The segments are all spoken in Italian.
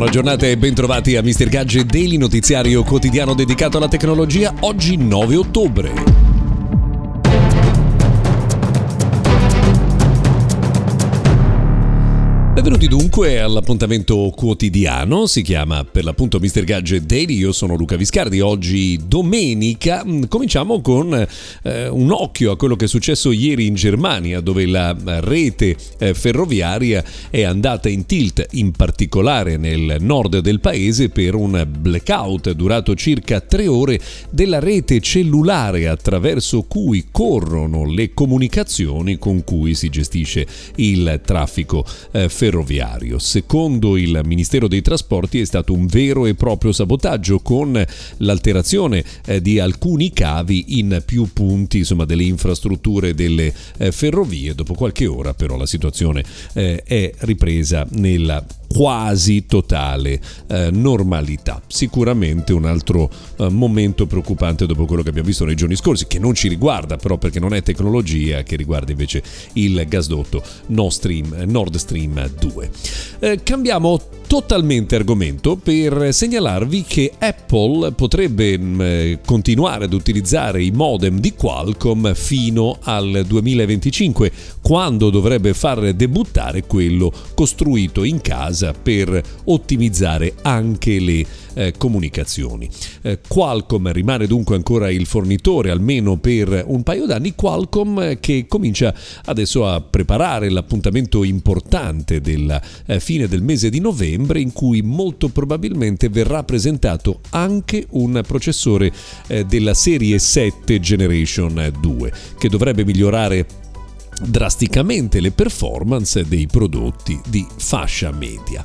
Buona giornata e bentrovati a Mr. Gadget Daily, notiziario quotidiano dedicato alla tecnologia, oggi 9 ottobre. Benvenuti dunque all'appuntamento quotidiano, si chiama per l'appunto Mr. Gadget Daily, io sono Luca Viscardi, oggi domenica mm, cominciamo con eh, un occhio a quello che è successo ieri in Germania dove la rete eh, ferroviaria è andata in tilt, in particolare nel nord del paese per un blackout durato circa tre ore della rete cellulare attraverso cui corrono le comunicazioni con cui si gestisce il traffico eh, ferroviario ferroviario. Secondo il Ministero dei Trasporti è stato un vero e proprio sabotaggio con l'alterazione eh, di alcuni cavi in più punti insomma, delle infrastrutture delle eh, ferrovie. Dopo qualche ora però la situazione eh, è ripresa nella quasi totale eh, normalità. Sicuramente un altro eh, momento preoccupante dopo quello che abbiamo visto nei giorni scorsi, che non ci riguarda però perché non è tecnologia, che riguarda invece il gasdotto Nord Stream, Nord Stream 2. Eh, cambiamo totalmente argomento per segnalarvi che Apple potrebbe mm, continuare ad utilizzare i modem di Qualcomm fino al 2025, quando dovrebbe far debuttare quello costruito in casa per ottimizzare anche le eh, comunicazioni. Eh, Qualcomm rimane dunque ancora il fornitore almeno per un paio d'anni, Qualcomm eh, che comincia adesso a preparare l'appuntamento importante della eh, fine del mese di novembre in cui molto probabilmente verrà presentato anche un processore eh, della serie 7 Generation 2 che dovrebbe migliorare drasticamente le performance dei prodotti di fascia media.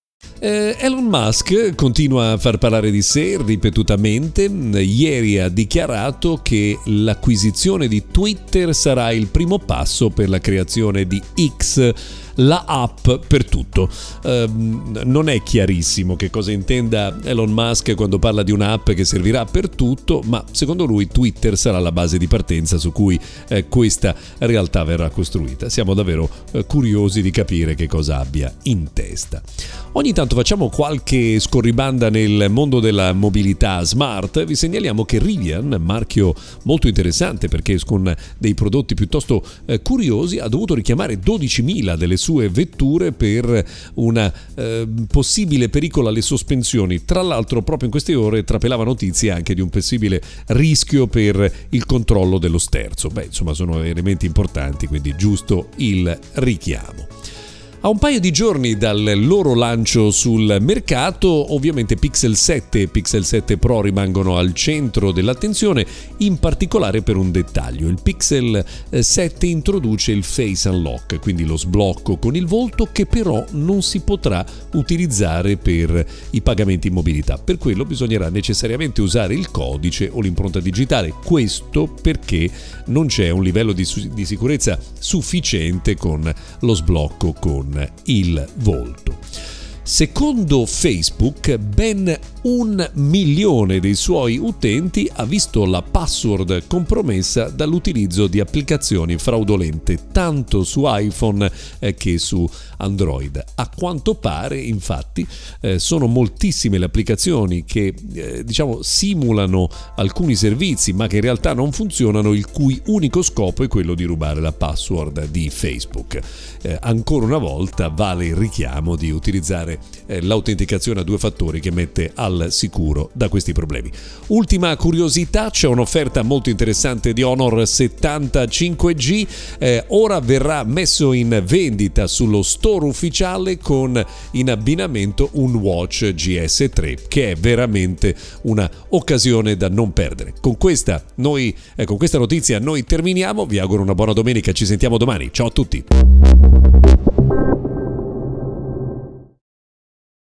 Eh, Elon Musk continua a far parlare di sé ripetutamente. Ieri ha dichiarato che l'acquisizione di Twitter sarà il primo passo per la creazione di X la app per tutto. Uh, non è chiarissimo che cosa intenda Elon Musk quando parla di un'app che servirà per tutto, ma secondo lui Twitter sarà la base di partenza su cui eh, questa realtà verrà costruita. Siamo davvero eh, curiosi di capire che cosa abbia in testa. Ogni tanto facciamo qualche scorribanda nel mondo della mobilità smart, vi segnaliamo che Rivian, marchio molto interessante perché con dei prodotti piuttosto eh, curiosi, ha dovuto richiamare 12.000 delle sue vetture per un eh, possibile pericolo alle sospensioni. Tra l'altro, proprio in queste ore trapelava notizie anche di un possibile rischio per il controllo dello sterzo. Beh, insomma, sono elementi importanti, quindi giusto il richiamo. A un paio di giorni dal loro lancio sul mercato, ovviamente Pixel 7 e Pixel 7 Pro rimangono al centro dell'attenzione, in particolare per un dettaglio. Il Pixel 7 introduce il Face Unlock, quindi lo sblocco con il volto che però non si potrà utilizzare per i pagamenti in mobilità. Per quello bisognerà necessariamente usare il codice o l'impronta digitale. Questo perché non c'è un livello di, di sicurezza sufficiente con lo sblocco con il volto. Secondo Facebook, ben un milione dei suoi utenti ha visto la password compromessa dall'utilizzo di applicazioni fraudolente tanto su iPhone eh, che su Android. A quanto pare, infatti, eh, sono moltissime le applicazioni che eh, diciamo simulano alcuni servizi, ma che in realtà non funzionano, il cui unico scopo è quello di rubare la password di Facebook. ancora una volta vale il richiamo di utilizzare utilizzare eh, l'autenticazione a due fattori che mette al sicuro da questi problemi. Ultima curiosità, c'è un'offerta molto interessante di Honor 75G, eh, ora verrà messo in vendita sullo store ufficiale con in abbinamento un Watch GS3 che è veramente una occasione da non perdere. Con questa, noi, eh, con questa notizia noi terminiamo, vi auguro una buona domenica, ci sentiamo domani, ciao a tutti!